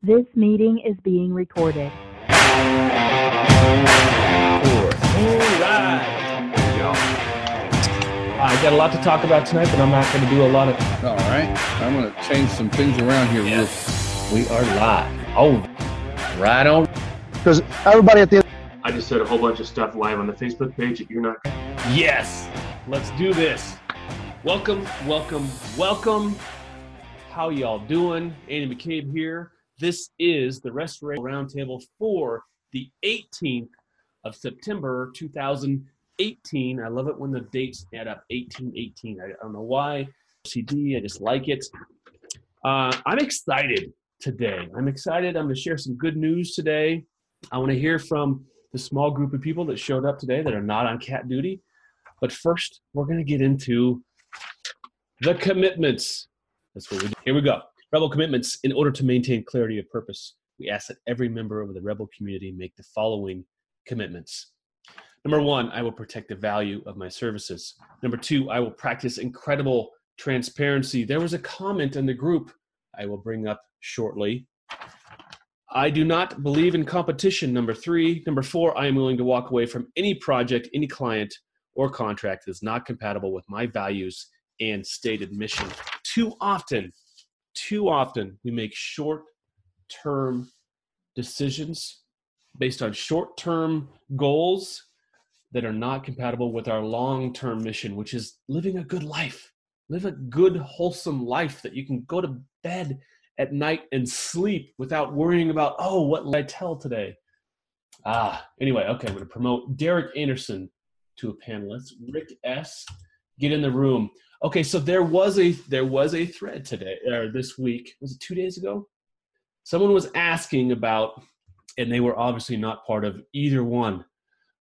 This meeting is being recorded. All right. There we. I got a lot to talk about tonight, but I'm not going to do a lot of. All right. I'm going to change some things around here. real We are live. Oh, right on. because everybody at the I just said a whole bunch of stuff live on the Facebook page that you're not. Yes. Let's do this. Welcome, welcome, welcome. How y'all doing? Andy McCabe here. This is the Restoration Roundtable for the 18th of September 2018. I love it when the dates add up 1818. I don't know why. CD, I just like it. Uh, I'm excited today. I'm excited. I'm going to share some good news today. I want to hear from the small group of people that showed up today that are not on cat duty. But first, we're going to get into the commitments. That's what we do. Here we go. Rebel commitments. In order to maintain clarity of purpose, we ask that every member of the Rebel community make the following commitments. Number one, I will protect the value of my services. Number two, I will practice incredible transparency. There was a comment in the group I will bring up shortly. I do not believe in competition. Number three. Number four, I am willing to walk away from any project, any client, or contract that is not compatible with my values and stated mission. Too often, too often, we make short term decisions based on short term goals that are not compatible with our long term mission, which is living a good life. Live a good, wholesome life that you can go to bed at night and sleep without worrying about, oh, what will I tell today? Ah, anyway, okay, I'm going to promote Derek Anderson to a panelist. Rick S. Get in the room. Okay, so there was a there was a thread today or this week. Was it two days ago? Someone was asking about, and they were obviously not part of either one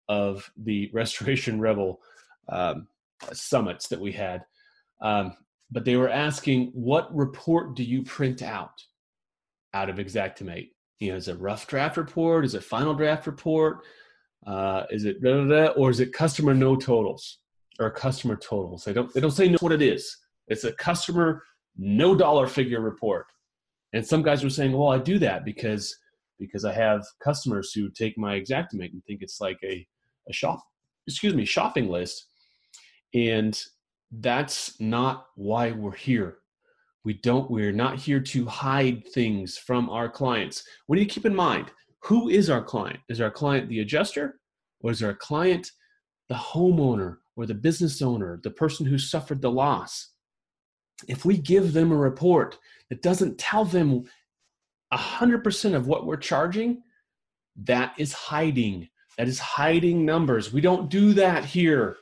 of the Restoration Rebel um, summits that we had. Um, but they were asking, what report do you print out out of Xactimate? You know, is it rough draft report? Is it final draft report? Uh, is it blah, or is it customer no totals or customer totals? They don't they don't say what it is. It's a customer no dollar figure report. And some guys were saying, well, I do that because because I have customers who take my Xactimate and think it's like a a shop excuse me shopping list, and that's not why we're here. We don't, we're not here to hide things from our clients. What do you keep in mind? Who is our client? Is our client the adjuster? Or is our client the homeowner or the business owner, the person who suffered the loss? If we give them a report that doesn't tell them 100% of what we're charging, that is hiding. That is hiding numbers. We don't do that here.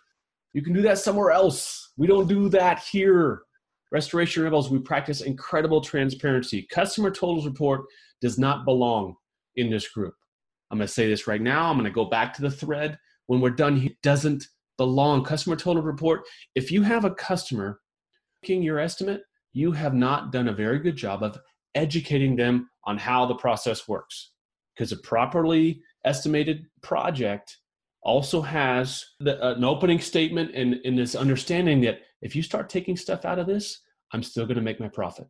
You can do that somewhere else. We don't do that here. Restoration Rebels, we practice incredible transparency. Customer totals report does not belong in this group. I'm going to say this right now. I'm going to go back to the thread. When we're done, it doesn't belong. Customer total report, if you have a customer making your estimate, you have not done a very good job of educating them on how the process works. Because a properly estimated project also has the, uh, an opening statement and, and this understanding that if you start taking stuff out of this, I'm still going to make my profit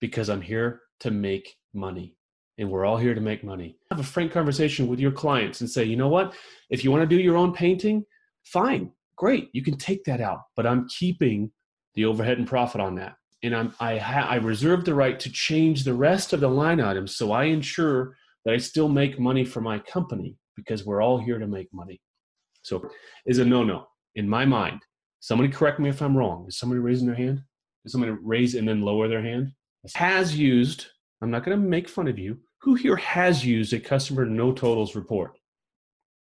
because I'm here to make money. And we're all here to make money. Have a frank conversation with your clients and say, you know what? If you want to do your own painting, fine, great. You can take that out, but I'm keeping the overhead and profit on that. And I'm, I, ha- I reserve the right to change the rest of the line items so I ensure that I still make money for my company because we're all here to make money. So is a no-no in my mind. Somebody correct me if I'm wrong. Is somebody raising their hand? Is somebody raise and then lower their hand? Has used, I'm not going to make fun of you. Who here has used a customer no totals report?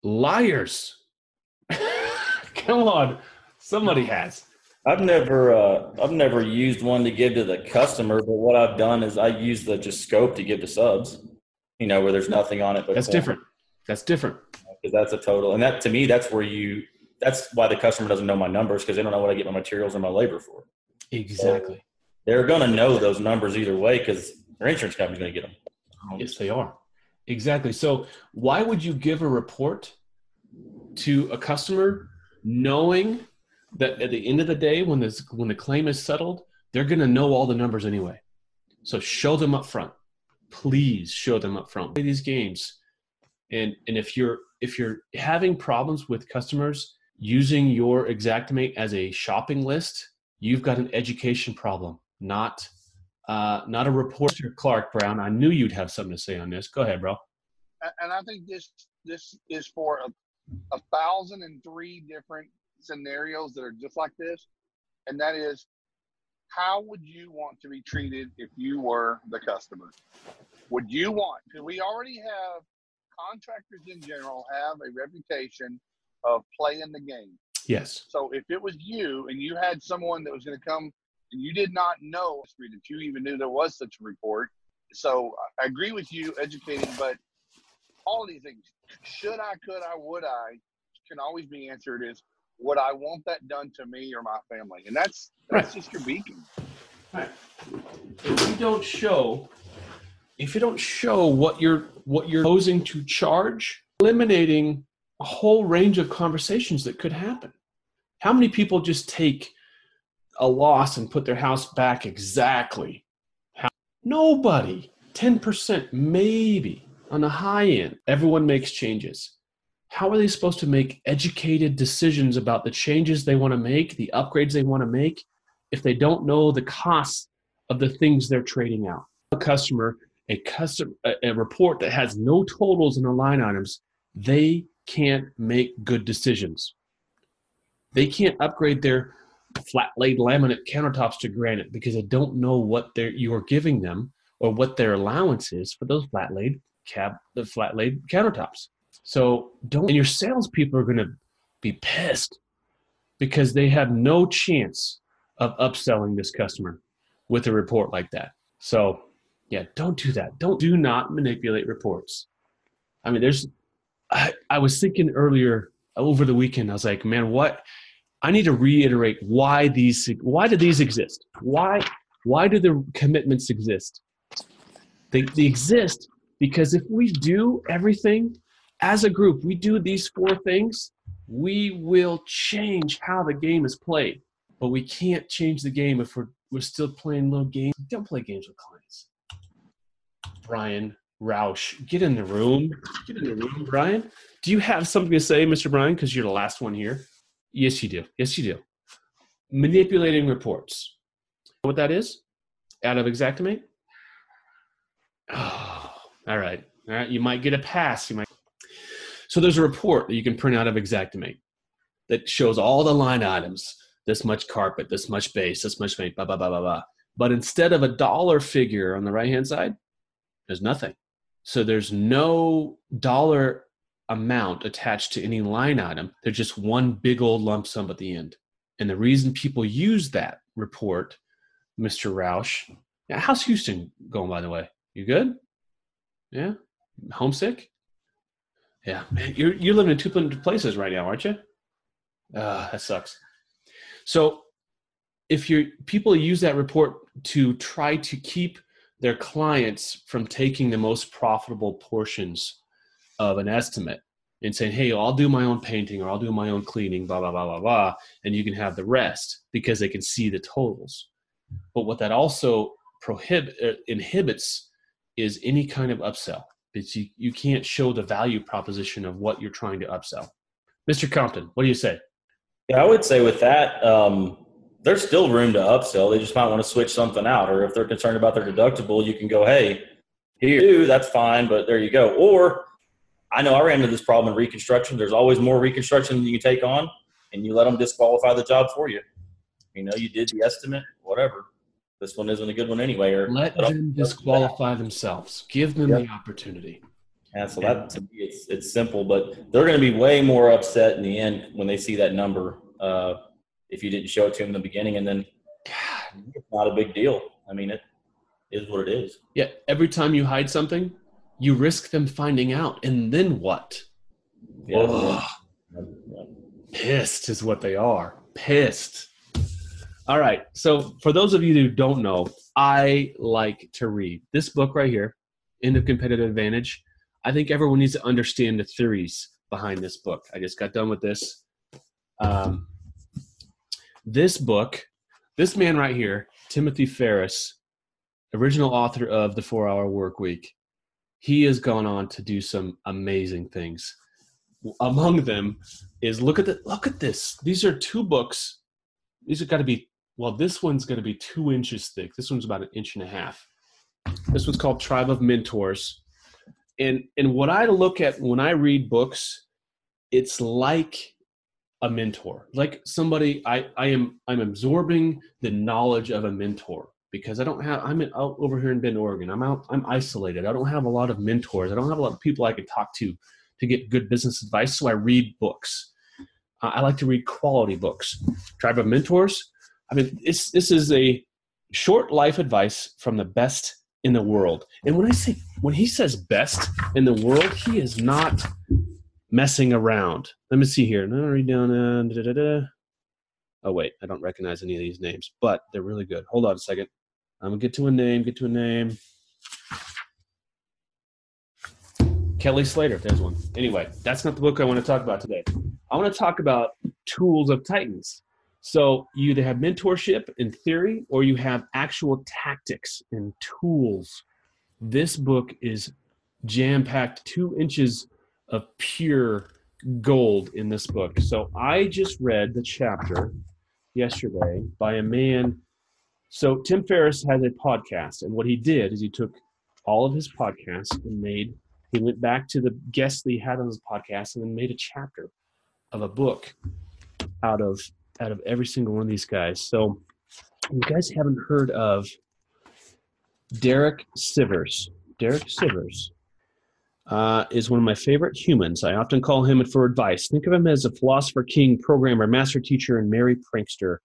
Liars. Come on. Somebody has. I've never uh, I've never used one to give to the customer, but what I've done is I use the just scope to give to subs. You know, where there's nothing on it. But That's different. That's different. Because that's a total, and that to me, that's where you. That's why the customer doesn't know my numbers because they don't know what I get my materials and my labor for. Exactly. So they're going to know those numbers either way because their insurance company's going to get them. Yes, they are. Exactly. So, why would you give a report to a customer knowing that at the end of the day, when this when the claim is settled, they're going to know all the numbers anyway? So, show them up front. please show them up front. Play these games, and and if you're if you're having problems with customers using your Xactimate as a shopping list, you've got an education problem, not uh, not a reporter. Clark Brown, I knew you'd have something to say on this. Go ahead, bro. And I think this this is for a, thousand and three different scenarios that are just like this, and that is, how would you want to be treated if you were the customer? Would you want? Because we already have contractors in general have a reputation of playing the game. Yes. So if it was you and you had someone that was going to come and you did not know that you even knew there was such a report. So I agree with you educating, but all of these things, should I, could I, would I, can always be answered is would I want that done to me or my family? And that's that's Right. just your beacon. Right. If you don't show, if you don't show what you're what you're posing to charge, eliminating a whole range of conversations that could happen. How many people just take a loss and put their house back exactly? How, nobody. Ten percent, maybe on the high end. Everyone makes changes. How are they supposed to make educated decisions about the changes they want to make, the upgrades they want to make, if they don't know the costs of the things they're trading out. A customer, a custom, a, a report that has no totals in the line items, they can't make good decisions. They can't upgrade their flat laid laminate countertops to granite because they don't know what they're you're giving them or what their allowance is for those flat laid cab the flat laid countertops. So don't and your salespeople are gonna be pissed because they have no chance of upselling this customer with a report like that. So, yeah, don't do that. Don't do not manipulate reports. I mean, there's I, I was thinking earlier over the weekend, I was like, man, what I need to reiterate why these why do these exist? Why why do the commitments exist? They, they exist because if we do everything as a group, we do these four things, we will change how the game is played. But we can't change the game if we're we're still playing little games. Don't play games with clients. Brian Roush, get in the room. Get in the room, Brian. Do you have something to say, Mr. Brian? Because you're the last one here. Yes, you do. Yes, you do. Manipulating reports. What that is? Out of Xactimate? Oh, all right. All right. You might get a pass. You might. So there's a report that you can print out of Xactimate that shows all the line items this much carpet, this much base, this much paint, blah, blah, blah, blah, blah. But instead of a dollar figure on the right hand side, there's nothing. So there's no dollar amount attached to any line item. There's just one big old lump sum at the end. And the reason people use that report, Mr. Roush, yeah, how's Houston going, by the way? You good? Yeah? Homesick? Yeah, man, you're, you're living in two places right now, aren't you? Ah, that sucks. So if you people use that report to try to keep their clients from taking the most profitable portions of an estimate and saying, hey, I'll do my own painting or I'll do my own cleaning, blah, blah, blah, blah, blah, and you can have the rest because they can see the totals. But what that also prohibit uh, inhibits is any kind of upsell. It's you, you can't show the value proposition of what you're trying to upsell. Mr. Compton, what do you say? Yeah, I would say with that, um, there's still room to upsell. They just might want to switch something out, or if they're concerned about their deductible, you can go, "Hey, here, that's fine, but there you go." Or I know I ran into this problem in reconstruction. There's always more reconstruction than you can take on, and you let them disqualify the job for you. You know, you did the estimate, whatever. This one isn't a good one anyway. Or Let them disqualify themselves. Give them Yep. the opportunity. Yeah, so that to me, it's it's simple, but they're going to be way more upset in the end when they see that number. Uh, if you didn't show it to them in the beginning, and then it's not a big deal. I mean, it is what it is. Yeah, every time you hide something, you risk them finding out. And then what? Yeah. Ugh. Pissed is what they are. Pissed. All right. So, for those of you who don't know, I like to read this book right here, End of Competitive Advantage. I think everyone needs to understand the theories behind this book. I just got done with this. Um, this book, this man right here, Timothy Ferriss, original author of the Four Hour Work Week. He has gone on to do some amazing things. Among them is look at the look at this. These are two books. These have got to be well. This one's going to be two inches thick. This one's about an inch and a half. This one's called Tribe of Mentors. And and what I look at when I read books, it's like a mentor like somebody i i am i'm absorbing the knowledge of a mentor because i don't have i'm out over here in bend oregon i'm out i'm isolated i don't have a lot of mentors i don't have a lot of people i can talk to to get good business advice so i read books i like to read quality books tribe of mentors i mean this this is a short life advice from the best in the world and when i say when he says best in the world he is not messing around. Let me see here. Read down. Uh, da, da, da, oh wait, I don't recognize any of these names, but they're really good. Hold on a second. I'm gonna get to a name. Get to a name. Kelly Slater. There's one. Anyway, that's not the book I want to talk about today. I want to talk about tools of Titans. So you either have mentorship in theory, or you have actual tactics and tools. This book is jam packed, two inches of pure gold in this book. So I just read the chapter yesterday by a man. So Tim Ferriss has a podcast, and what he did is he took all of his podcasts and made he went back to the guests that he had on his podcast and then made a chapter of a book out of out of every single one of these guys. So you guys haven't heard of Derek Sivers. Derek Sivers uh, is one of my favorite humans. I often call him for advice. Think of him as a philosopher, king, programmer, master teacher, and merry prankster.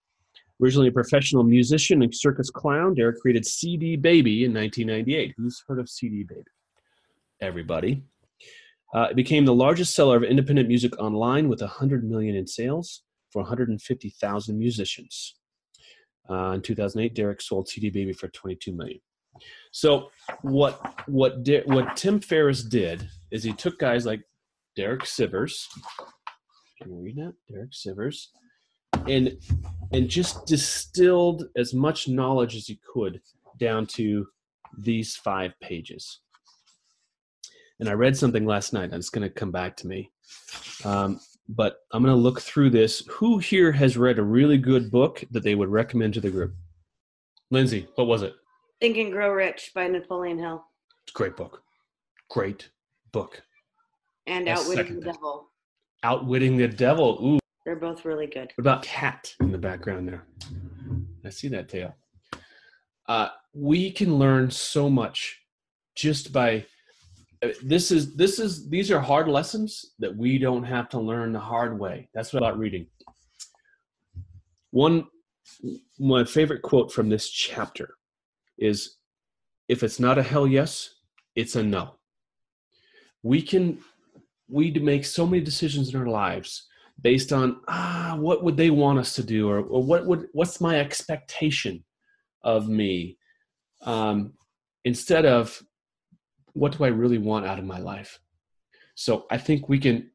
Originally a professional musician and circus clown, Derek created CD Baby in 1998. Who's heard of CD Baby? Everybody. Uh, it became the largest seller of independent music online with 100 million in sales for 150,000 musicians. Uh, in 2008, Derek sold CD Baby for 22 million. So what what did what Tim Ferriss did is he took guys like Derek Sivers. Can you read that? Derek Sivers, and and just distilled as much knowledge as he could down to these five pages. And I read something last night, and it's going to come back to me. Um, but I'm going to look through this. Who here has read a really good book that they would recommend to the group? Lindsay, what was it? Think and Grow Rich by Napoleon Hill. It's a great book. Great book. And I'll Outwitting the that. Devil. Outwitting the Devil. Ooh. They're both really good. What about Cat in the background there? I see that tail. Uh, we can learn so much just by this is this is these are hard lessons that we don't have to learn the hard way. That's what about reading. One my favorite quote from this chapter is if it's not a hell yes, it's a no. We can we make so many decisions in our lives based on ah what would they want us to do or, or what would what's my expectation of me um, instead of what do i really want out of my life? So i think we can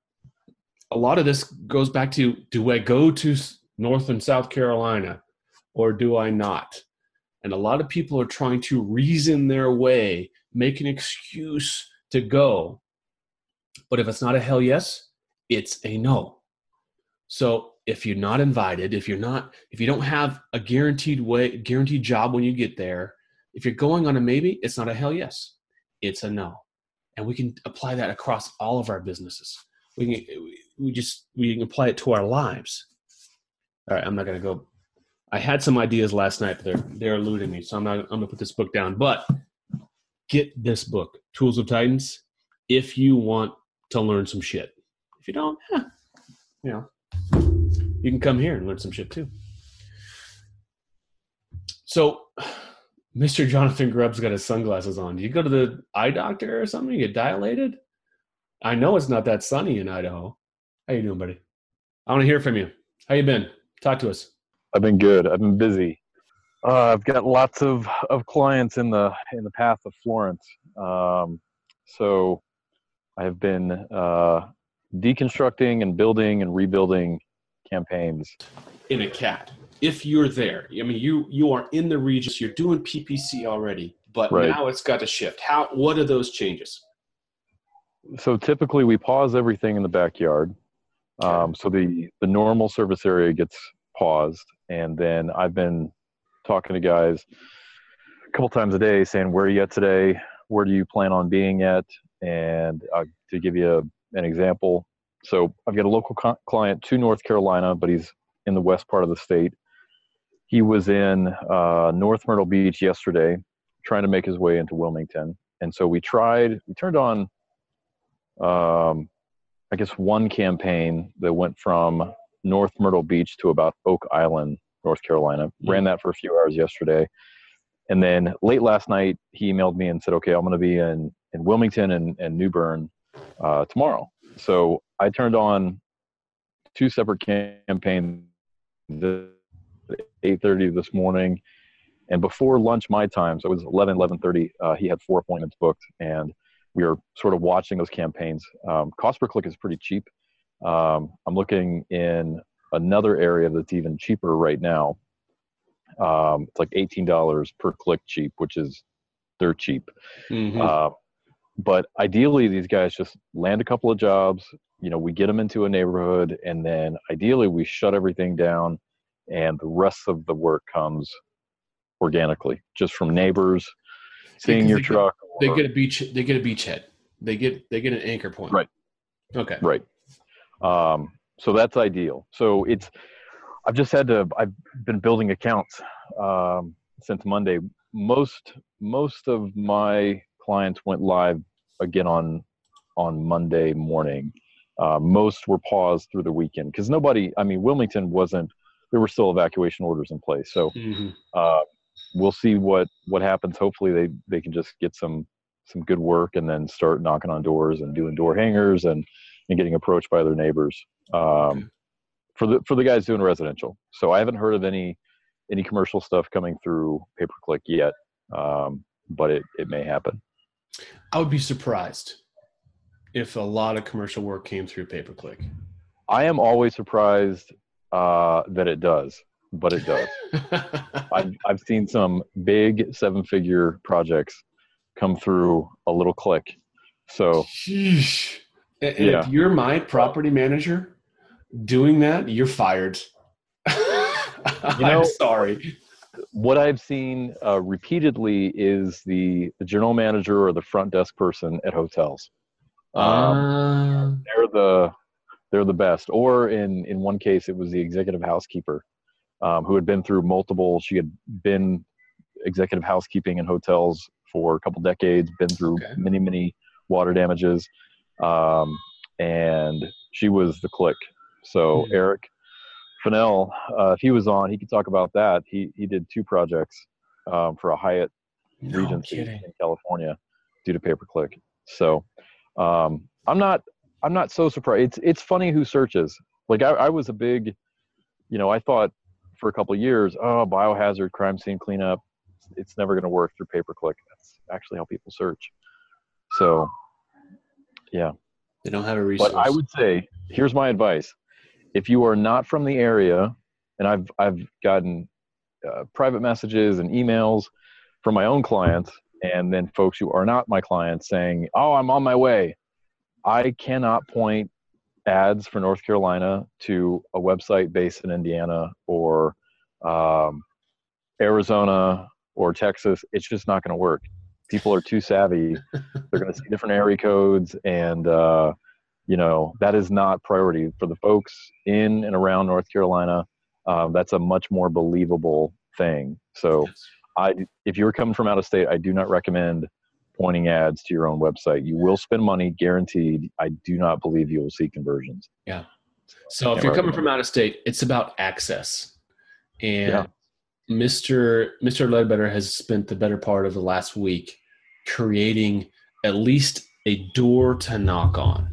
a lot of this goes back to do i go to north and south carolina or do i not? And a lot of people are trying to reason their way make an excuse to go. But if it's not a hell yes it's a no. So if you're not invited, if you're not, if you don't have a guaranteed way, guaranteed job when you get there, if you're going on a maybe, it's not a hell yes, it's a no, and we can apply that across all of our businesses. We can, we just we can apply it to our lives. All right, I'm not gonna go. I had some ideas last night, but they're they're eluding me, so I'm not. I'm gonna put this book down. But get this book, Tools of Titans, if you want to learn some shit. If you don't, eh, you know, you can come here and learn some shit too. So, Mr. Jonathan Grubb's got his sunglasses on. Do you go to the eye doctor or something? You get dilated? I know it's not that sunny in Idaho. How you doing, buddy? I want to hear from you. How you been? Talk to us. I've been good. I've been busy. Uh, I've got lots of, of clients in the in the path of Florence. Um, so I've been uh, deconstructing and building and rebuilding campaigns. In a cat. If you're there, I mean, you you are in the regions. You're doing PPC already. but Right. now it's got to shift. How? What are those changes? so typically we pause everything in the backyard. Um, so the the normal service area gets paused, and then I've been talking to guys a couple times a day, saying where are you at today? Where do you plan on being at? And uh, to give you a, an example, so I've got a local co- client to North Carolina, but he's in the west part of the state. He was in uh, North Myrtle Beach yesterday, trying to make his way into Wilmington, and so we tried. We turned on um, I guess one campaign that went from North Myrtle Beach to about Oak Island, North Carolina. Ran that for a few hours yesterday, and then late last night he emailed me and said, "Okay, I'm going to be in in Wilmington and, and New Bern uh, tomorrow." So I turned on two separate campaigns 8:30 this morning. And before lunch, my time, so it was 11, 11:30. Uh, he had four appointments booked, and we are sort of watching those campaigns. Um, cost per click is pretty cheap. Um, I'm looking in another area that's even cheaper right now. Um, it's like $18 per click cheap, which is they're cheap. Mhm. Uh, but ideally, these guys just land a couple of jobs. You know, we get them into a neighborhood, and then ideally, we shut everything down, and the rest of the work comes organically, just from neighbors, seeing Because your they get- truck. They get a beach. They get a beachhead. They get they get an anchor point. Right. Okay. Right. Um, so that's ideal. So it's, I've just had to, I've been building accounts um, since Monday. Most, most of my clients went live again on, on Monday morning. Uh, most were paused through the weekend because nobody, I mean, Wilmington wasn't, there were still evacuation orders in place. So Mhm. uh, we'll see what, what happens. Hopefully they, they can just get some, some good work and then start knocking on doors and doing door hangers and, and getting approached by their neighbors um, for the for the guys doing residential. So I haven't heard of any any commercial stuff coming through pay per click yet, um, but it it may happen. I would be surprised if a lot of commercial work came through pay per click. I am always surprised uh, that it does, but it does. I've I've seen some big seven figure projects come through a little click. So Sheesh. And, Yeah. if you're my property manager doing that, you're fired. You know- I'm sorry. what I've seen uh, repeatedly is the, the general manager or the front desk person at hotels. Um, Uh, they're the they're the best. Or in in one case, it was the executive housekeeper um, who had been through multiple. She had been executive housekeeping in hotels for a couple decades, been through Okay. many many water damages, um, and she was the click. So Hmm. Eric Fennell, uh, if he was on, he could talk about that. He he did two projects um, for a Hyatt no Regency in California due to pay per click. So um, I'm not I'm not so surprised. It's it's funny who searches. Like I, I was a big, you know, I thought for a couple of years, oh, biohazard crime scene cleanup, it's never going to work through pay per click. That's actually how people search. So, yeah. They don't have a resource. But I would say, here's my advice: if you are not from the area, and I've I've gotten uh, private messages and emails from my own clients, and then folks who are not my clients saying, "Oh, I'm on my way." I cannot point ads for North Carolina to a website based in Indiana or um, Arizona or Texas. It's just not going to work. People are too savvy. They're going to see different area codes, and uh, you know that is not priority for the folks in and around North Carolina. Uh, that's a much more believable thing. So, I, if you're coming from out of state, I do not recommend pointing ads to your own website. You will spend money, guaranteed. I do not believe you will see conversions. Yeah. So if you're coming from out of state, it's about access. And Yeah. Mr. Mr. Ledbetter has spent the better part of the last week creating at least a door to knock on.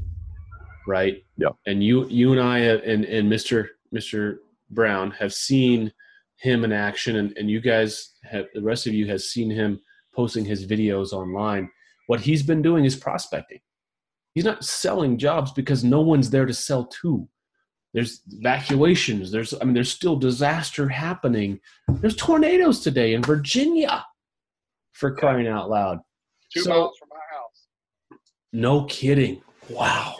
Right? Yeah. And you you and I and, and Mr. Mr. Brown have seen him in action and, and you guys have the rest of you has seen him posting his videos online. What he's been doing is prospecting. He's not selling jobs because no one's there to sell to there's evacuations there's i mean there's still disaster happening there's tornadoes today in virginia For crying out loud. Two So- miles from my house. No kidding. Wow.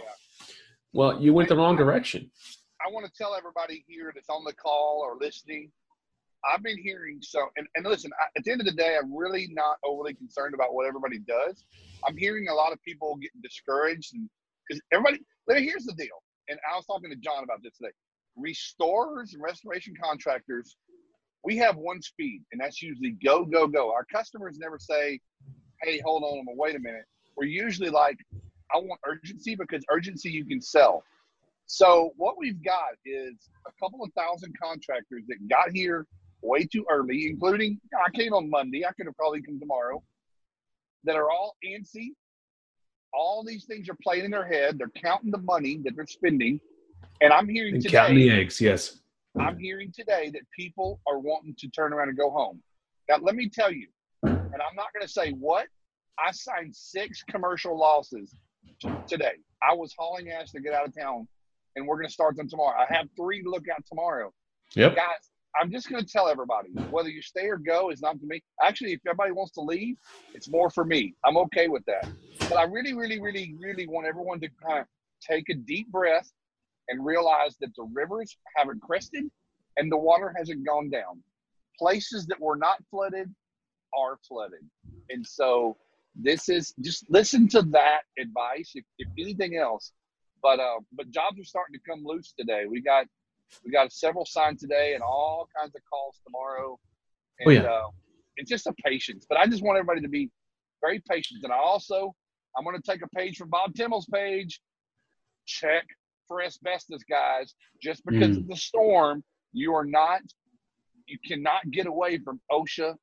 Well, you went the wrong direction. I want to tell everybody here that's on the call or listening. I've been hearing so, and, and listen, I, at the end of the day, I'm really not overly concerned about what everybody does. I'm hearing a lot of people getting discouraged, and because everybody, here's the deal. And I was talking to John about this today. Restorers and restoration contractors, we have one speed, and that's usually go, go, go. Our customers never say, "Hey, hold on, wait a minute." We're usually like, "I want urgency because urgency you can sell." So what we've got is a couple of thousand contractors that got here way too early, including I came on Monday. I could have probably come tomorrow. That are all antsy. All these things are playing in their head. They're counting the money that they're spending, and I'm hearing And today. counting the eggs, yes. I'm hearing today that people are wanting to turn around and go home. Now, let me tell you, and I'm not going to say what. I signed six commercial losses t- today. I was hauling ass to get out of town, and we're going to start them tomorrow. I have three to look at tomorrow. Yep. Guys, I'm just going to tell everybody whether you stay or go is not to me. Actually, if everybody wants to leave, it's more for me. I'm okay with that. But I really, really, really, really want everyone to kind of take a deep breath and realize that the rivers haven't crested and the water hasn't gone down. Places that were not flooded are flooded. And so this is just listen to that advice if, if anything else. But uh, but jobs are starting to come loose today. We got we got several signed today and all kinds of calls tomorrow. And Oh, yeah. uh, it's just a patience. But I just want everybody to be very patient. And I also I'm going to take a page from Bob Timmel's page. Check for asbestos, guys. Just because Mm. of the storm, you are not, you cannot get away from OSHA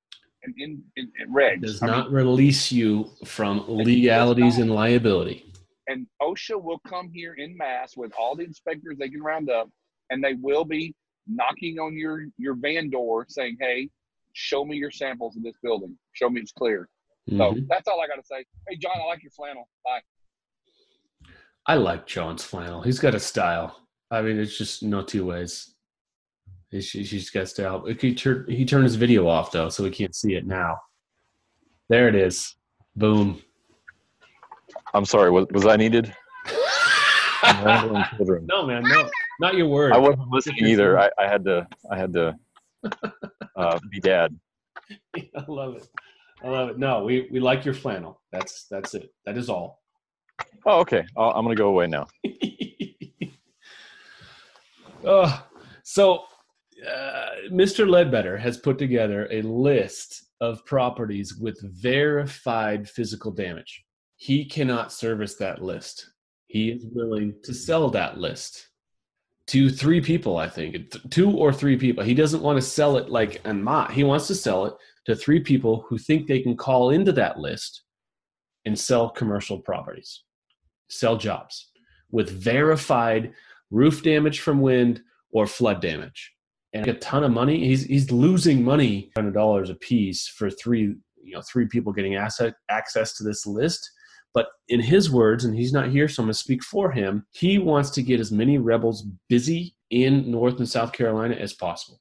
and in, in, in regs. Does I mean, not release you from legalities and liability. and OSHA will come here in mass with all the inspectors they can round up, and they will be knocking on your your van door saying, "Hey, show me your samples of this building. Show me it's clear." So Mhm. that's all I got to say. Hey, John, I like your flannel. Bye. I like John's flannel. He's got a style. I mean, it's just no two ways. He's, he's he's got style. He turned he turned his video off though, so we can't see it now. There it is. Boom. I'm sorry. Was was I needed? Children. no man, no, not your word. I wasn't listening either. I, I had to. I had to uh, be dad. I love it. I love it. No, we we like your flannel. That's that's it. That is all. Oh, okay. i I'm gonna go away now. uh, so, uh, Mr. Ledbetter has put together a list of properties with verified physical damage. He cannot service that list. He is willing to sell that list to three people, I think, two or three people. He doesn't want to sell it like en masse. He wants to sell it to three people who think they can call into that list and sell commercial properties, sell jobs with verified roof damage from wind or flood damage and a ton of money he's he's losing money hundred dollars a piece for three you know three people getting asset access to this list but in his words and he's not here so i'm going to speak for him he wants to get as many rebels busy in north and south carolina as possible.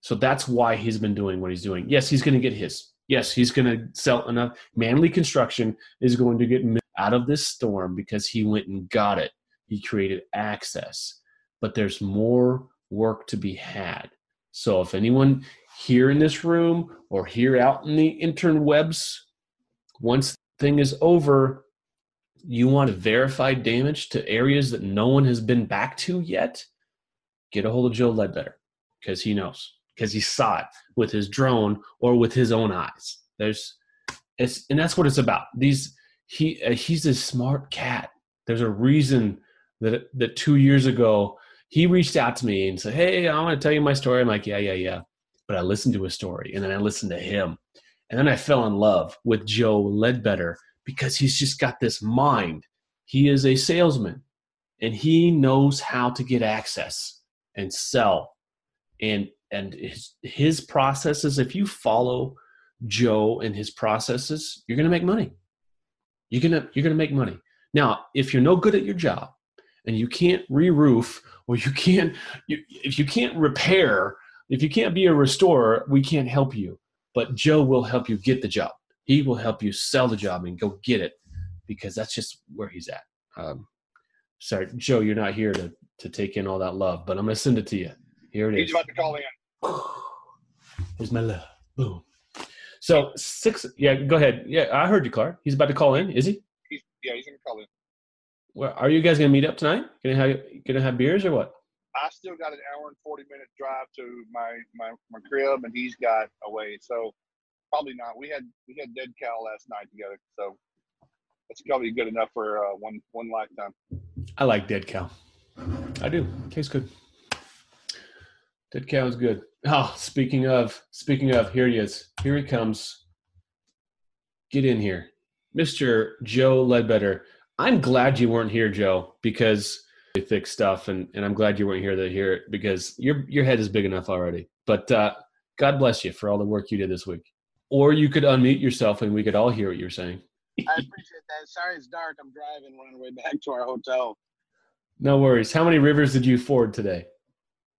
So that's why he's been doing what he's doing. Yes he's going to get his. Yes he's going to sell enough. Manly construction is going to get out of this storm because he went and got it. He created access. But there's more work to be had. So if anyone here in this room or here out in the interwebs once thing is over you want to verify damage to areas that no one has been back to yet get a hold of joe ledbetter because he knows because he saw it with his drone or with his own eyes. There's it's and that's what it's about. These he uh, he's a smart cat. There's a reason that that two years ago he reached out to me and said hey i want to tell you my story. I'm like yeah yeah yeah. But i listened to his story and then i listened to him and then i fell in love with joe ledbetter because he's just got this mind. He is a salesman and he knows how to get access and sell. And and his his processes if you follow joe and his processes you're to make money. You're to you're to make money. Now if you're no good at your job and you can't re-roof or you can't you, if you can't repair if you can't be a restorer we can't help you but joe will help you get the job He will help you sell the job and go get it because that's just where he's at. Um, sorry, Joe, you're not here to to take in all that love, but I'm gonna send it to you. Here it He's is. about to call in. Here's my love. Boom. So six. Yeah, go ahead. Yeah, I heard you, Clark. He's about to call in. Is he? He's, yeah, he's gonna call in. Well, are you guys gonna meet up tonight? Gonna have gonna have beers or what? I still got an hour and forty minute drive to my my, my crib, and he's got away. So probably not. We had we had dead cow last night together, so that's probably good enough for uh, one one lifetime. I like dead cow. I do. Tastes good. Dead cow is good. Oh, speaking of, speaking of, here he is. Here he comes. Get in here, Mr. Joe Ledbetter. I'm glad you weren't here, Joe, because thick stuff, and, and I'm glad you weren't here to hear it because your your head is big enough already. But uh, God bless you for all the work you did this week. Or you could unmute yourself and we could all hear what you're saying. I appreciate that. Sorry, it's dark. I'm driving. We're on our way back to our hotel. No worries. How many rivers did you ford today?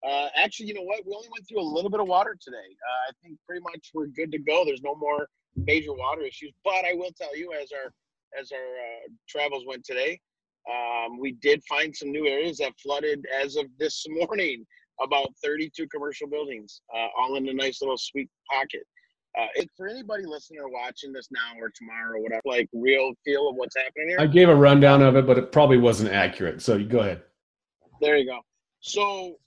Uh, actually, you know what? We only went through a little bit of water today. Uh, I think pretty much we're good to go. There's no more major water issues. But I will tell you, as our as our uh, travels went today, um, we did find some new areas that flooded as of this morning. About 32 commercial buildings, uh, all in a nice little sweet pocket. Uh, it, for anybody listening or watching this now or tomorrow or whatever, like real feel of what's happening here. I gave a rundown of it, but it probably wasn't accurate. So you go ahead. There you go. So,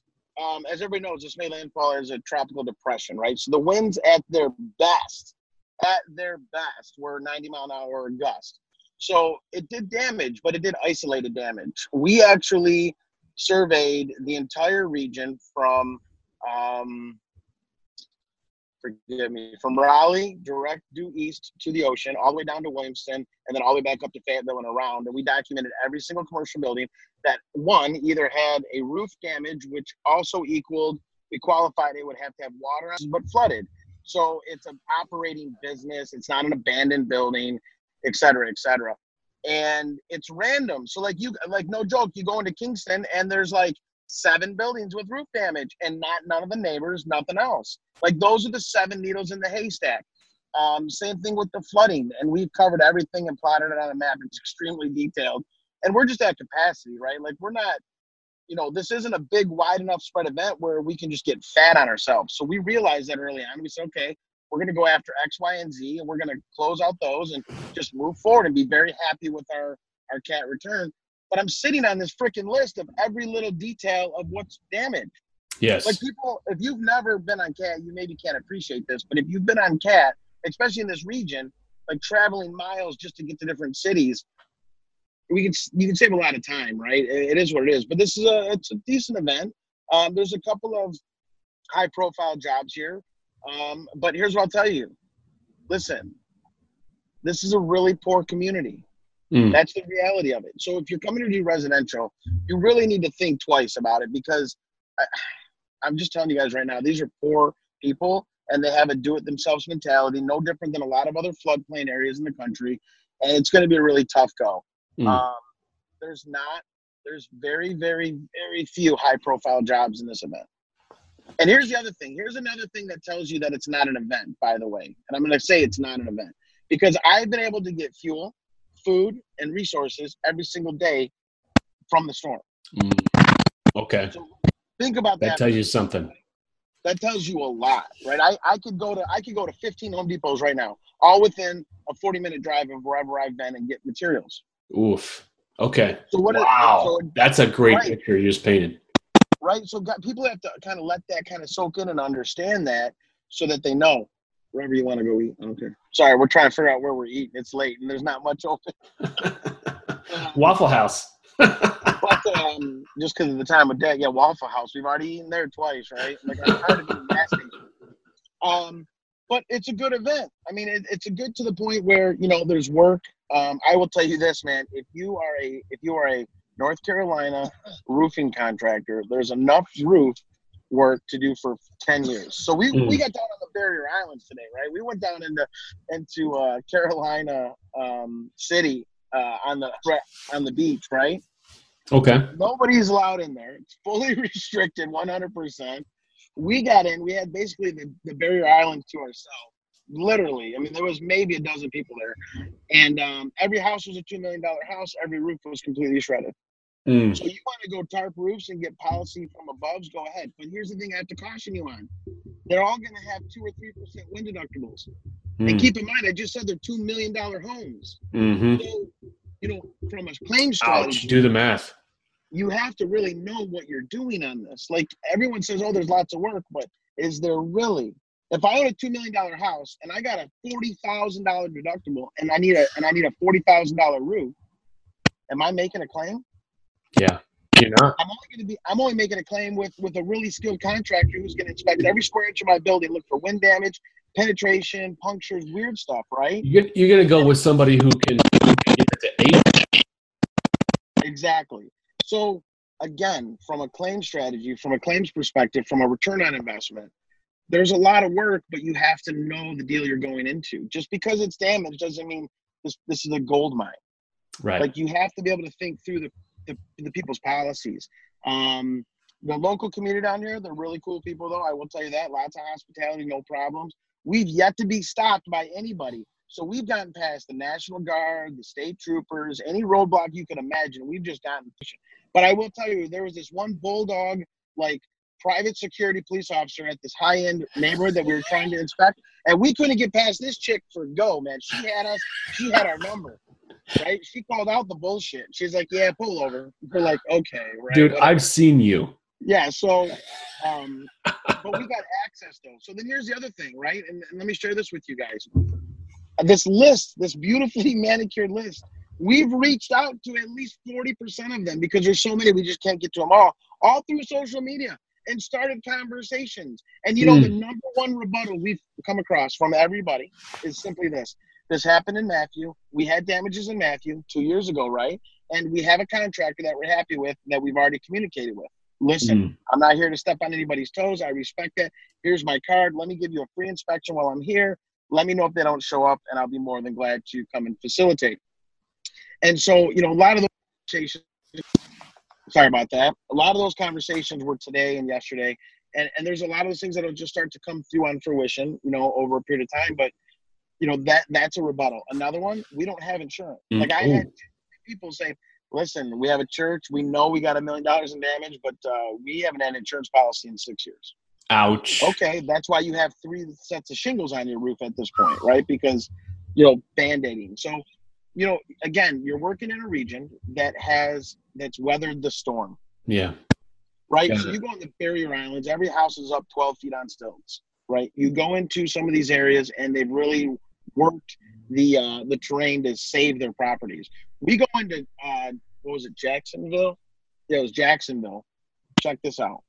um, as everybody knows, this made landfall as a tropical depression, right? So the winds at their best, at their best, were 90 mile an hour gust. So it did damage, but it did isolated damage. We actually surveyed the entire region from, um, forgive me, from Raleigh, direct due east to the ocean, all the way down to Williamston, and then all the way back up to Fayetteville and around. And we documented every single commercial building that one either had a roof damage, which also equaled we qualified it would have to have water, but flooded. So it's an operating business. It's not an abandoned building, et cetera, et cetera. And it's random. So like you, like no joke, you go into Kinston and there's like seven buildings with roof damage, and not none of the neighbors, nothing else. Like those are the seven needles in the haystack. Um, same thing with the flooding, and we've covered everything and plotted it on a map. It's extremely detailed, and we're just at capacity, right? Like we're not, you know, this isn't a big, wide enough spread event where we can just get fat on ourselves. So we realized that early on. We said, okay, we're going to go after X, Y, and Z, and we're going to close out those and just move forward and be very happy with our our cat return. But I'm sitting on this freaking list of every little detail of what's damaged. Yes. Like people, if you've never been on cat, you maybe can't appreciate this. But if you've been on cat, especially in this region, like traveling miles just to get to different cities, we can you can save a lot of time, right? It it is what it is. But this is a it's a decent event. Um, there's a couple of high profile jobs here. Um, but here's what I'll tell you. Listen, this is a really poor community. Mm. That's the reality of it. So if you're coming to do residential, you really need to think twice about it because I, I'm just telling you guys right now, these are poor people and they have a do it themselves mentality, no different than a lot of other floodplain areas in the country. And it's going to be a really tough go. Mm. Um, there's not, there's very, very, very few high profile jobs in this event. And here's the other thing. Here's another thing that tells you that it's not an event, by the way. And I'm going to say it's not an event because I've been able to get fuel, food, and resources every single day from the storm. Mm. Okay. So think about that. That tells you something. that tells you a lot, right? I, I could go to I could go to 15 Home Depots right now, all within a 40 minute drive of wherever I've been and get materials. Oof. Okay. So what? Wow. so, That's a great Right. picture you just painted. Right? So got, people have to kind of let that kind of soak in and understand that, so that they know wherever you want to go eat. I don't care. Sorry, we're trying to figure out where we're eating. It's late and there's not much open. Waffle House. But um, just because of the time of day, yeah, Waffle House. We've already eaten there twice, right? Like I'm tired of eating gas stations. Um, but it's a good event. I mean, it, it's a good to the point where you know there's work. Um, I will tell you this, man. If you are a if you are a North Carolina roofing contractor, there's enough roof work to do for 10 years. So we, Mm. we got down on the barrier islands today, right? We went down into into uh, Carolina um, City uh, on the on the beach, right? Okay. Nobody's allowed in there. It's fully restricted, 100%. We got in. We had basically the, the barrier islands to ourselves. literally. I mean, there was maybe a dozen people there, and um, every house was a two million dollar house. Every roof was completely shredded. Mm. So you want to go tarp roofs and get policy from above? Go ahead. But here's the thing: I have to caution you on. They're all going to have two or three percent wind deductibles. And Mm. keep in mind, I just said they're two million dollar homes. Mm-hmm. So, you know, from a claim Ouch. Do the math. you have to really know what you're doing on this. Like everyone says, oh, there's lots of work, but is there really? If I own a two million dollar house and I got a forty thousand dollar deductible and I need a and I need a forty thousand dollar roof, am I making a claim? Yeah. You're not. I'm only going to be I'm only making a claim with with a really skilled contractor who's going to inspect every square inch of my building, look for wind damage, penetration, punctures, weird stuff, right? You're, you're going to go with somebody who can, who can get it to eight. Exactly. So again, from a claim strategy, from a claims perspective, from a return on investment, there's a lot of work, but you have to know the deal you're going into. Just because it's damaged doesn't mean this this is a gold mine. Right. Like you have to be able to think through the the, the people's policies. Um, the local community down here, they're really cool people, though. I will tell you that. Lots of hospitality, no problems. We've yet to be stopped by anybody. So we've gotten past the National Guard, the state troopers, any roadblock you can imagine. We've just gotten. But I will tell you, there was this one bulldog, like private security police officer at this high end neighborhood that we were trying to inspect, and we couldn't get past this chick for go, man. She had us. She had our number. Right? She called out the bullshit. She's like, "Yeah, pull over." We're like, "Okay, right." Dude, whatever. I've seen you. Yeah, so, um, but we got access though. So then here's the other thing, right? And, and let me share this with you guys. This list, this beautifully manicured list, we've reached out to at least 40% of them because there's so many, we just can't get to them all, all through social media and started conversations. And you know, Hmm. the number one rebuttal we've come across from everybody is simply this. This happened in Matthew. We had damages in Matthew two years ago, right? And we have a contractor that we're happy with that we've already communicated with. Listen, Mm. I'm not here to step on anybody's toes. I respect that. Here's my card. Let me give you a free inspection while I'm here. Let me know if they don't show up, and I'll be more than glad to come and facilitate. And so, you know, a lot of the conversations, sorry about that. A lot of those conversations were today and yesterday. And, and there's a lot of those things that'll just start to come through on fruition, you know, over a period of time. But, you know, that that's a rebuttal. Another one, we don't have insurance. Mm. Like I had people say, listen, we have a church. We know we got a million dollars in damage, but uh, we haven't had an insurance policy in six years. Ouch. Okay, that's why you have three sets of shingles on your roof at this point, right? Because you know band-aiding. So, you know, again, you're working in a region that has that's weathered the storm, Yeah. right? Got so it. you go in the barrier islands, every house is up 12 feet on stilts, right? You go into some of these areas and they've really worked the uh, the terrain to save their properties. We go into uh, what was it, Jacksonville? Yeah, it was Jacksonville. Check this out.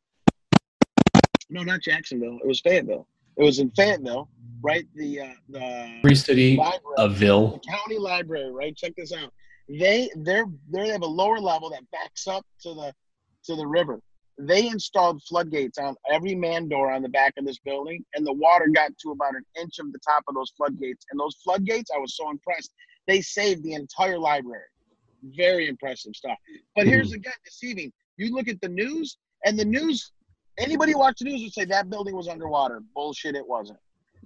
No, not Jacksonville. It was Fayetteville. It was in Fayetteville, right? The uh, the Free City library, of Ville. county library, right? Check this out. They they're they have a lower level that backs up to the to the river. They installed floodgates on every man door on the back of this building, and the water got to about an inch of the top of those floodgates. And those floodgates, I was so impressed. They saved the entire library. Very impressive stuff. But here's again deceiving. You look at the news, and the news. Anybody who watched the news would say that building was underwater. Bullshit, it wasn't.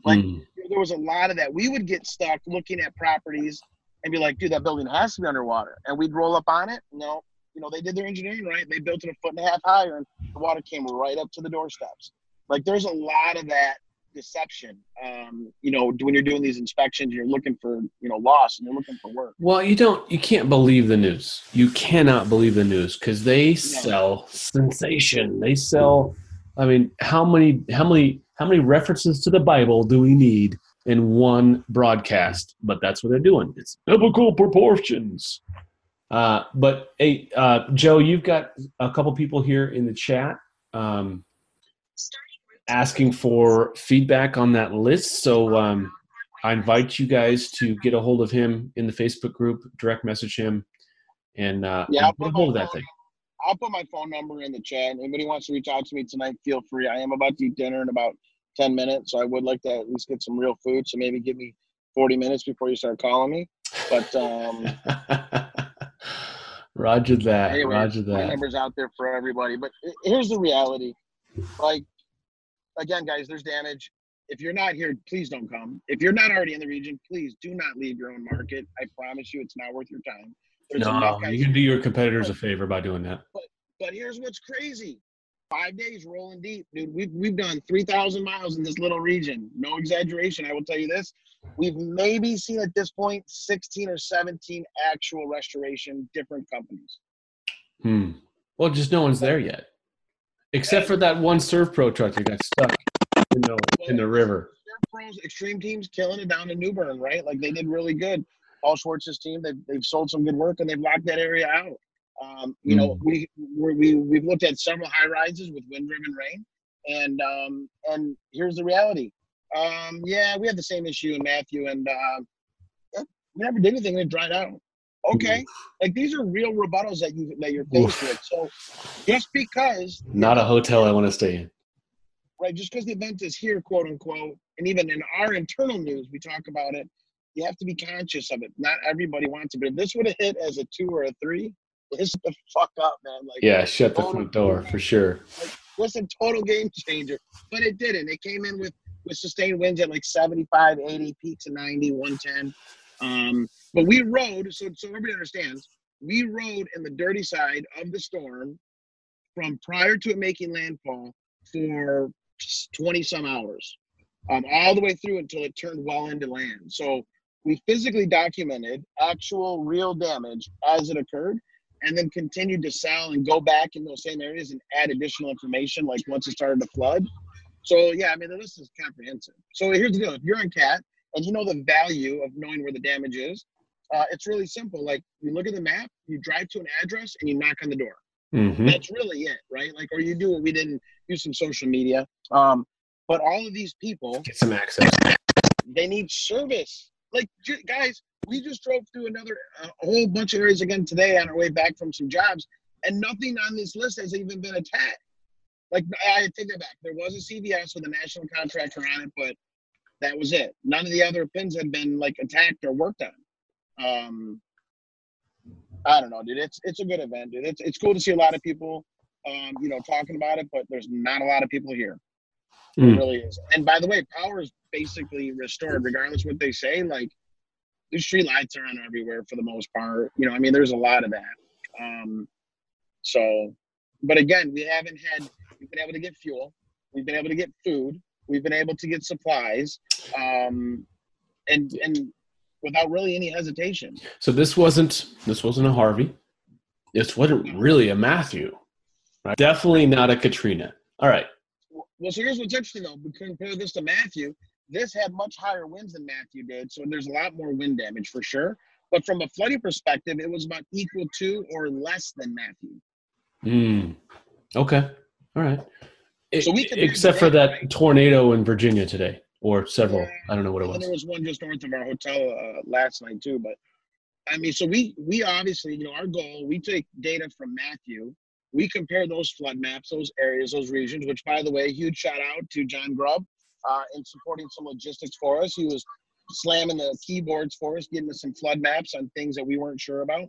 Like Mm. there was a lot of that. We would get stuck looking at properties and be like, dude, that building has to be underwater. And we'd roll up on it. No, you know, they did their engineering right. They built it a foot and a half higher and the water came right up to the doorsteps. Like there's a lot of that deception. Um, you know, when you're doing these inspections, you're looking for, you know, loss and you're looking for work. Well, you don't. You can't believe the news. You cannot believe the news because they sell sensation. They sell. I mean, how many, how many, how many references to the Bible do we need in one broadcast? But that's what they're doing. It's biblical proportions. Uh, but hey, uh, Joe, you've got a couple people here in the chat um, asking for feedback on that list. So um, I invite you guys to get a hold of him in the Facebook group, direct message him, and uh, Yeah, I'll get a hold of that thing. I'll put my phone number in the chat. Anybody wants to reach out to me tonight, feel free. I am about to eat dinner in about 10 minutes, so I would like to at least get some real food. So maybe give me 40 minutes before you start calling me. But um, Roger that. anyway, Roger my that. number's out there for everybody. But here's the reality: like, again, guys, there's damage. if you're not here, please don't come. If you're not already in the region, please do not leave your own market. I promise you, it's not worth your time. No, you can do your competitors a favor by doing that. but here's what's crazy. Five days rolling deep, dude. We've we've done three thousand miles in this little region. No exaggeration. I will tell you this. We've maybe seen at this point 16 or 17 actual restoration different companies. Hmm. Well, just no one's there yet, except for that one SERVPRO truck that got stuck in the in the river. SERVPROs, extreme teams killing it down in New Bern, right? Like they did really good. Paul Schwartz's team, they've, they've sold some good work and they've locked that area out. Um, you know, we we're, we we've looked at several high rises with wind driven rain, and um, and here's the reality. Um, yeah, we had the same issue in Matthew, and uh, we never did anything. and It dried out. Okay, like these are real rebuttals that you that you're faced with. So just because Not a hotel I want to stay in. right? Just because the event is here, quote unquote, and even in our internal news, we talk about it. You have to be conscious of it. Not everybody wants it, but if this would have hit as a two or a three, the fuck up, man. Like, Yeah, shut the front door for sure. What's a total game changer? But it didn't. It came in with with sustained winds at like 75, 80, peaks of 90, 110. Um, but we rode, so so everybody understands, we rode in the dirty side of the storm from prior to it making landfall for 20 some hours, um, all the way through until it turned well into land. So we physically documented actual real damage as it occurred and then continued to sell and go back in those same areas and add additional information like once it started to flood. So yeah, I mean the list is comprehensive. So here's the deal: if you're in cat and you know the value of knowing where the damage is, uh, it's really simple. Like you look at the map, you drive to an address, and you knock on the door. hmm That's really it, right? Like, or you do what we didn't use some social media. Um, but all of these people, Get some access. they need service. Like, guys, we just drove through another uh, whole bunch of areas again today on our way back from some jobs, and nothing on this list has even been attacked. Like, I take that back. There was a CVS with a national contractor on it, but that was it. None of the other pins had been like attacked or worked on. Um, I don't know, dude. It's it's a good event, dude. It's it's cool to see a lot of people, um, you know, talking about it, but there's not a lot of people here. It Mm. really is. And by the way, power is basically restored, regardless what they say. Like the street lights are on everywhere for the most part. You know, I mean, there's a lot of that. Um, so, but again, we haven't had. We've been able to get fuel. We've been able to get food. We've been able to get supplies, um, and and without really any hesitation. So this wasn't this wasn't a Harvey. This wasn't really a Matthew. Right? Definitely not a Katrina. All right. Well, so here's what's interesting though. We compare this to Matthew. This had much higher winds than Matthew did, so there's a lot more wind damage for sure. But from a flooding perspective, it was about equal to or less than Matthew. Mm. Okay. All right. So we can- Except for that tornado in Virginia today, or several. I don't know what it And was. there was one just north of our hotel uh, last night too. But I mean, so we we obviously, you know, our goal we take data from Matthew. We compare those flood maps, those areas, those regions. Which, by the way, huge shout out to John Grubb uh, in supporting some logistics for us. He was slamming the keyboards for us, getting us some flood maps on things that we weren't sure about.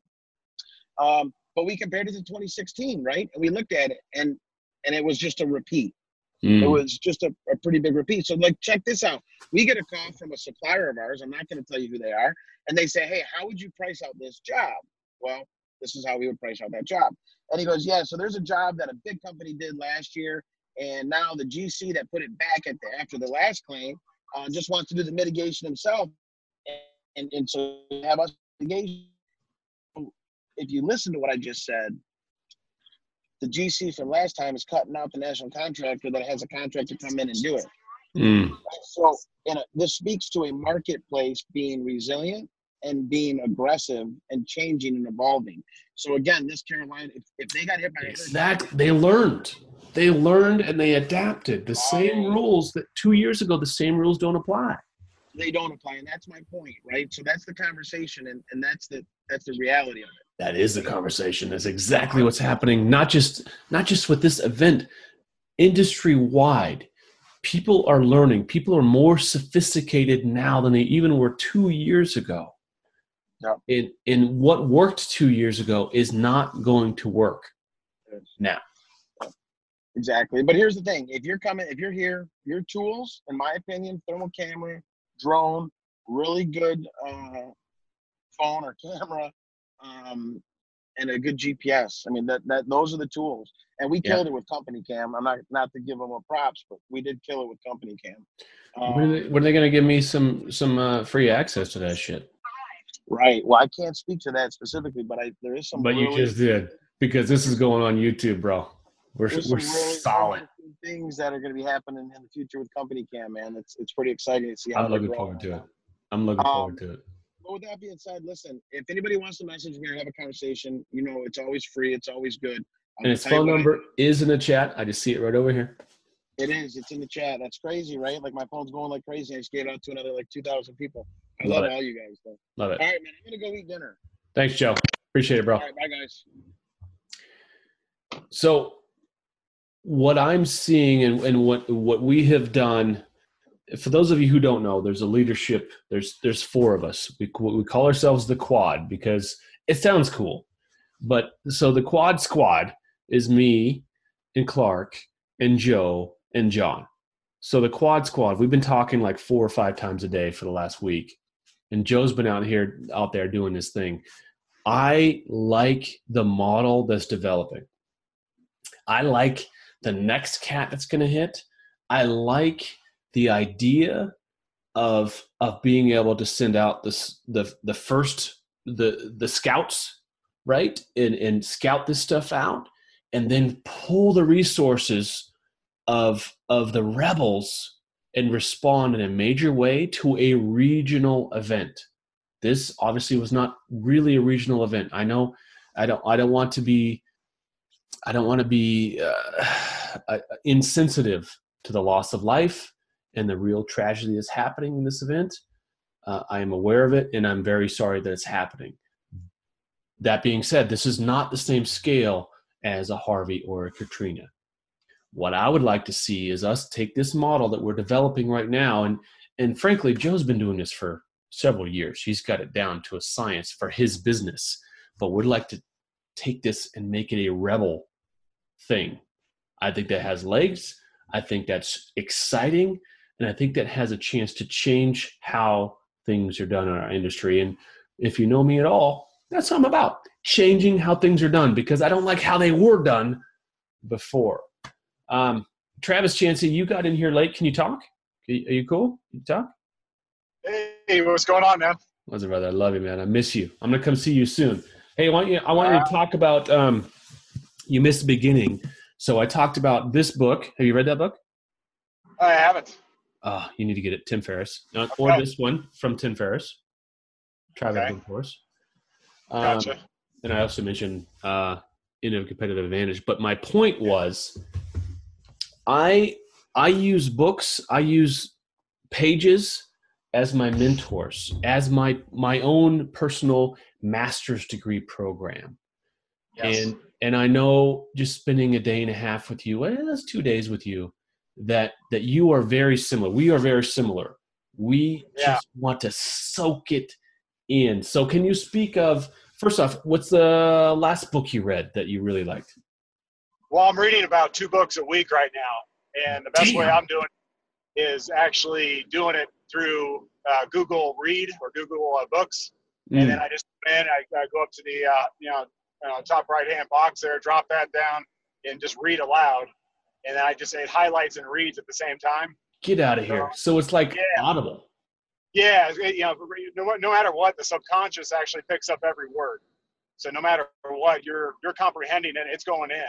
Um, but we compared it to 2016, right? And we looked at it, and and it was just a repeat. It Mm. was just a, a pretty big repeat. So, like, check this out. We get a call from a supplier of ours. I'm not going to tell you who they are. And they say, Hey, how would you price out this job? Well, this is how we would price out that job. And he goes, Yeah, so there's a job that a big company did last year. And now the GC that put it back at the, after the last claim uh, just wants to do the mitigation himself. And, and, and so have us mitigation. If you listen to what I just said, the GC from last time is cutting out the national contractor that has a contract to come in and do it. Mm. So, uh, this speaks to a marketplace being resilient and being aggressive and changing and evolving. So again, this Carolina, if, if they got hit by Exactly. They learned. They learned and they adapted. The same rules that two years ago, the same rules don't apply. they don't apply, and that's my point, right? So that's the conversation, and, and that's the that's the reality of it. That is the conversation. That's exactly what's happening. Not just not just with this event, industry wide. People are learning. People are more sophisticated now than they even were two years ago. Yeah. And, and what worked two years ago is not going to work now. Exactly. But here's the thing: if you're coming, if you're here, your tools, in my opinion, thermal camera, drone, really good uh, phone or camera, um, and a good GPS. I mean, that that those are the tools. And we Yeah. killed it with Company Cam. I'm not not to give them a props, but we did kill it with Company Cam. Um, When are they're they going to give me some some uh, free access to that shit? Right. Well, I can't speak to that specifically, but I there is some. But you just did because this is going on YouTube, bro. We're we're really solid. things that are going to be happening in the future with Company Cam, man. It's it's pretty exciting to see how I'm looking forward to it. I'm looking Um, forward to it. But with that being said, listen, if anybody wants to message me or have a conversation, you know, it's always free. It's always good. I'm And his phone what I- number is in the chat. I just see it right over here. It is. It's in the chat. That's crazy, right? Like my phone's going like crazy. I just gave it out to another like 2,000 people. I Love love, it. all you guys, though. Love it. All right, man. I'm to go eat dinner. Thanks, Joe. Appreciate it, bro. All right, bye, guys. So, what I'm seeing and, and what what we have done, for those of you who don't know, there's a leadership. There's there's four of us. We we call ourselves the Quad because it sounds cool, but so the Quad Squad is me and Clark and Joe and John. So the Quad Squad, we've been talking like four or five times a day for the last week, and Joe's been out here out there doing this thing. I like the model that's developing. I like the next cat that's going to hit. I like the idea of of being able to send out the the first the the scouts right and and scout this stuff out and then pull the resources of of the rebels and respond in a major way to a regional event. This obviously was not really a regional event. I know i don't i don't want to be i don't want to be uh, uh, insensitive to the loss of life and the real tragedy that's happening in this event. Uh, i am aware of it and i'm very sorry that it's happening. That being said this is not the same scale as a harvey or a katrina what i would like to see is us take this model that we're developing right now. And and frankly joe's been doing this for several years. He's got it down to a science for his business but we'd like to take this and make it a rebel thing. I think that has legs. I think that's exciting. And i think that has a chance to change how things are done in our industry. And if you know me at all that's what i'm about changing how things are done because i don't like how they were done before um, travis chansey you got in here late can you talk are you cool Can you talk Hey, what's going on, man? What's it, brother? I love you, man. I miss you. I'm gonna come see you soon. Hey, I want you. I want you to talk about. Um, you missed the beginning, so I talked about this book. Have you read that book? I haven't. Oh, you need to get it, Tim Ferriss, uh, or this one from Tim Ferriss. That Okay. one for us. Um, Gotcha. and I also mentioned uh, in a competitive advantage. But my point was, I I use books. I use pages as my mentors, as my my own personal master's degree program. Yes. And and I know just spending a day and a half with you, well, that's two days with you, that that you are very similar. We are very similar. We Yeah. just want to soak it in. So can you speak of first off, what's the last book you read that you really liked? Well, I'm reading about two books a week right now, and the best way I'm doing is actually doing it through uh, Google Read or Google uh, Books, and then I just in, I, I go up to the uh, you know uh, top right hand box there, drop that down, and just read aloud, and then I just it highlights and reads at the same time. Get out of here. So it's like Yeah. audible. Yeah, you know, no, no matter what, the subconscious actually picks up every word. So no matter what, you're you're comprehending it. It's going in,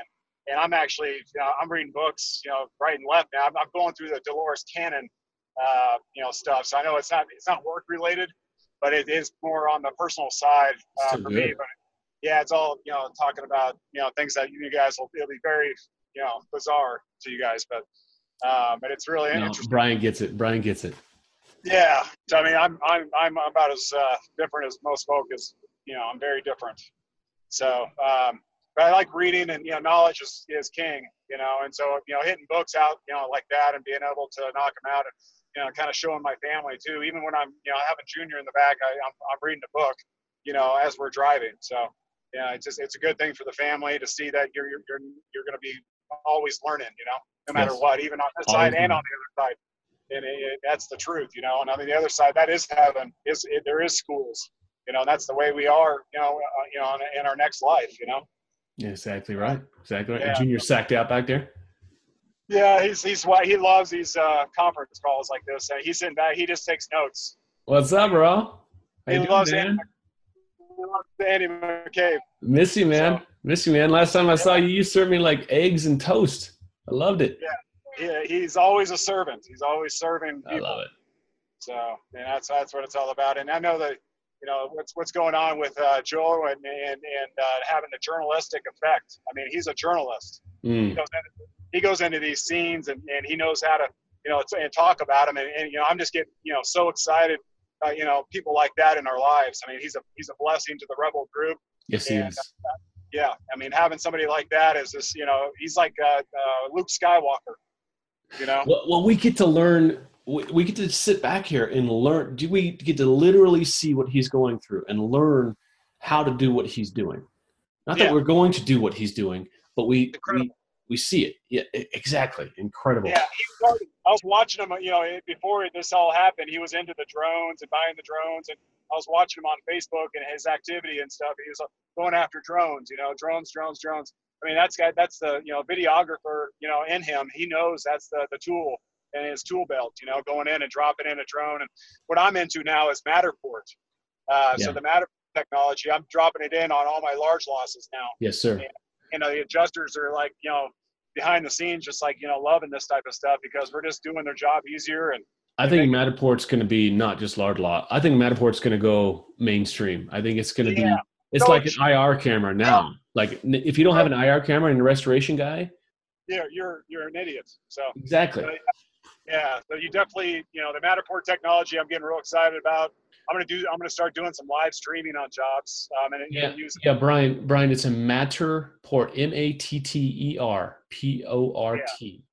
and I'm actually, you know, I'm reading books, you know, right and left now. I'm, I'm going through the Dolores Cannon, uh, you know, stuff. So I know it's not it's not work related, but it is more on the personal side uh, for me. But yeah, it's all you know, talking about you know things that you guys will it'll be very you know bizarre to you guys, but um, but it's really No, interesting. Brian gets it. Brian gets it. Yeah, so, I mean, I'm I'm I'm about as uh, different as most folk. Is you know, I'm very different. So, um, but I like reading, and you know, knowledge is is king. You know, and so you know, hitting books out, you know, like that, and being able to knock them out, and you know, kind of showing my family too. Even when I'm, you know, having Junior in the back, I, I'm I'm reading a book, you know, as we're driving. So, yeah, it's just it's a good thing for the family to see that you're you're you're, you're going to be always learning, you know, no matter Yes. what, even on this Always side and on the other side. And it, it, that's the truth, you know. And on the other side, that is heaven. Is it, there is schools, you know. And that's the way we are, you know. Uh, you know, in, in our next life, you know. Yeah, exactly right. Exactly right. Yeah. Junior sacked out back there. Yeah, he's he's why he loves these uh, conference calls like this. Uh, he's sitting back. He just takes notes. What's up, bro? How He you doing, loves man? Andy, Andy McCabe. Miss you, man. Miss you, man. Last time I saw you, you served me like eggs and toast. I loved it. He, he's always a servant. He's always serving I love it. So, and that's that's what it's all about. And I know that you know what's what's going on with uh, Joel and and and uh, having the journalistic effect. I mean, he's a journalist. He Mm. goes into, he goes into these scenes and, and he knows how to you know and talk about them. And, and you know, I'm just getting you know so excited. Uh, you know, people like that in our lives. I mean, he's a he's a blessing to the Rebel group. Yes, he And, is. Yeah, I mean, having somebody like that is this. You know, he's like uh, uh, Luke Skywalker. You know. Well, well, we get to learn. We, we get to sit back here and learn. Do we get to literally see what he's going through and learn how to do what he's doing? Not that Yeah. we're going to do what he's doing, but we we, we see it. Yeah, exactly. Incredible. Yeah, he was already, I was watching him. You know, before this all happened, he was into the drones and buying the drones, and I was watching him on Facebook and his activity and stuff. He was uh, going after drones. You know, drones, drones, drones. I mean, that's guy. That's the you know videographer. You know, in him, he knows that's the the tool in his tool belt. You know, going in and dropping in a drone. And what I'm into now is Matterport. Uh, Yeah. So the Matterport technology, I'm dropping it in on all my large losses now Yes, sir. you know, the adjusters are like, you know, behind the scenes, just like, you know, loving this type of stuff because we're just doing their job easier. And I think Matterport's going to be not just large lot. I think Matterport's going to go mainstream. I think it's going to Yeah. be. It's So like an IR camera now. Like if you don't have an IR camera and a restoration guy, yeah, you're, you're an idiot. So exactly. so, yeah, so you definitely, you know, the Matterport technology, I'm getting real excited about. I'm going to do, I'm to start doing some live streaming on jobs. Um, and, Yeah, use, yeah, Brian. Brian, it's a Matterport, M A T T E R P O R T,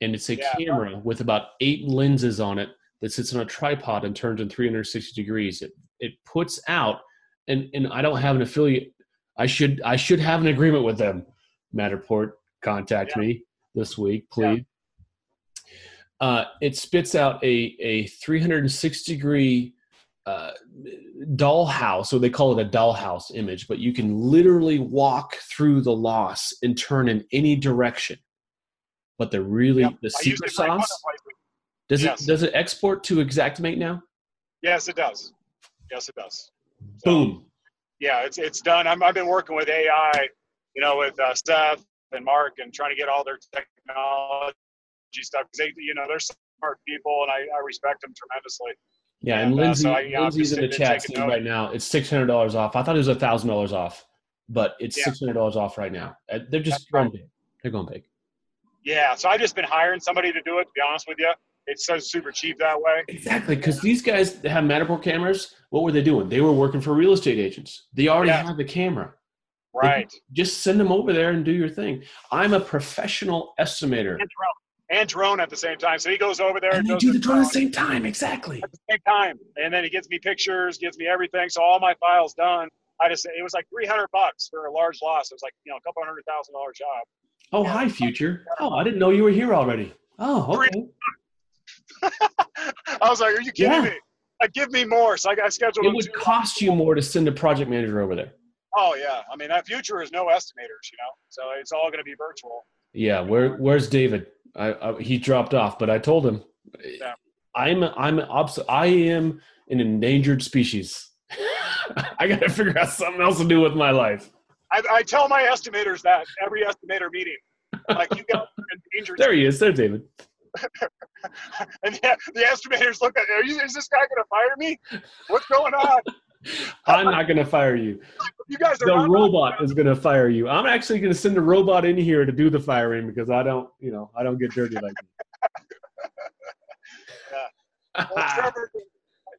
and it's a Yeah. camera with about eight lenses on it that sits on a tripod and turns in 360 degrees. It it puts out, and and I don't have an affiliate. I should I should have an agreement with them. Matterport, contact me this week, please. Uh, it spits out a a 360 degree uh, dollhouse, or they call it a dollhouse image, but you can literally walk through the loss and turn in any direction. But the really the secret it for one sauce does Yes. it does it export to Xactimate now? Yes, it does. Yes, it does. Boom. yeah, it's it's done. I'm, I've been working with AI, you know, with uh, Seth and Mark, and trying to get all their technology stuff because they, you know, they're smart people, and I, I respect them tremendously. Yeah, and And, uh, Lindsay, so I- Lindsay's in the chat right now. It's six hundred dollars off. I thought it was a thousand dollars off, but it's Yeah. six hundred dollars off right now. Uh, They're just going big. They're going big. Yeah, so I've just been hiring somebody to do it. To be honest with you, it's so super cheap that way. Exactly, because these guys have Matterport cameras, what were they doing? They were working for real estate agents. They already Yeah. have the camera. Right. can Just send them over there and do your thing. I'm a professional estimator. And drone. At the same time. So he goes over there And and do the drone at the same time. Exactly. at the same time. And then he gives me pictures, gives me everything. So all my files done. I just it was like three hundred bucks for a large loss. It was like, you know, a couple hundred thousand dollar job. Oh, hi, future. Oh, I didn't know you were here already. Oh, okay. I was like, Are you kidding Yeah. me? Like give me more. So I got scheduled It would cost you more to send a project manager over there. Oh yeah. I mean that future is no estimators, you know. So it's all gonna be virtual. Yeah, where where's David? I, I he dropped off, but I told him Yeah. I'm I'm obs- I am an endangered species. I got to figure out something else to do with my life. I, I tell my estimators that every estimator meeting. Like you got endangered There he is. There, David. and the, the estimators look at are you is this guy gonna fire me? What's going on? I'm not going to fire you. You guys are The not- robot is going to fire you. I'm actually going to send a robot in here to do the firing because I don't, you know, I don't get dirty like Well, Trevor,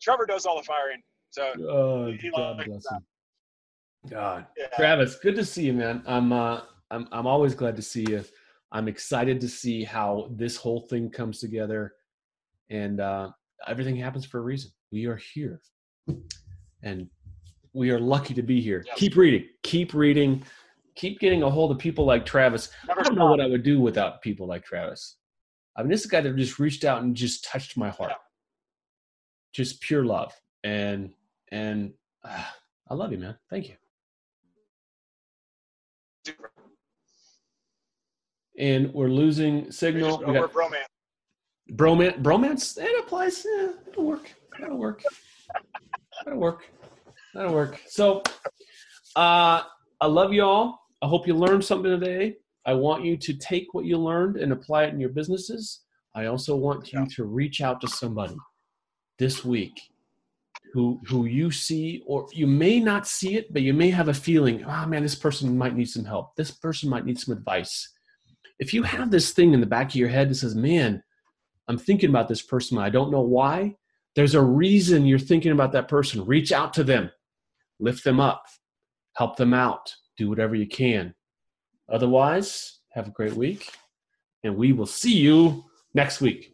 Trevor does all the firing. So. Oh, he God bless him. God. Yeah. Travis, good to see you, man. I'm uh I'm I'm always glad to see you. I'm excited to see how this whole thing comes together and uh everything happens for a reason. We are here. And we are lucky to be here. Keep reading. Keep reading. keep getting a hold of people like Travis. Never I don't know what I would do without people like Travis. I mean, this is a guy that just reached out and just touched my heart. Just pure love. And and ah, I love you, man. Thank you. And we're losing signal. Just We got bromance. bromance. Bromance. It applies. Yeah, it'll work. That'll work. That'll work. That'll work. So, uh, I love y'all. I hope you learned something today. I want you to take what you learned and apply it in your businesses. I also want you to reach out to somebody this week who who you see or you may not see it, but you may have a feeling, oh man, this person might need some help. This person might need some advice. If you have this thing in the back of your head that says, man, I'm thinking about this person, I don't know why. There's a reason you're thinking about that person. Reach out to them, lift them up, help them out, do whatever you can. Otherwise, have a great week, and we will see you next week.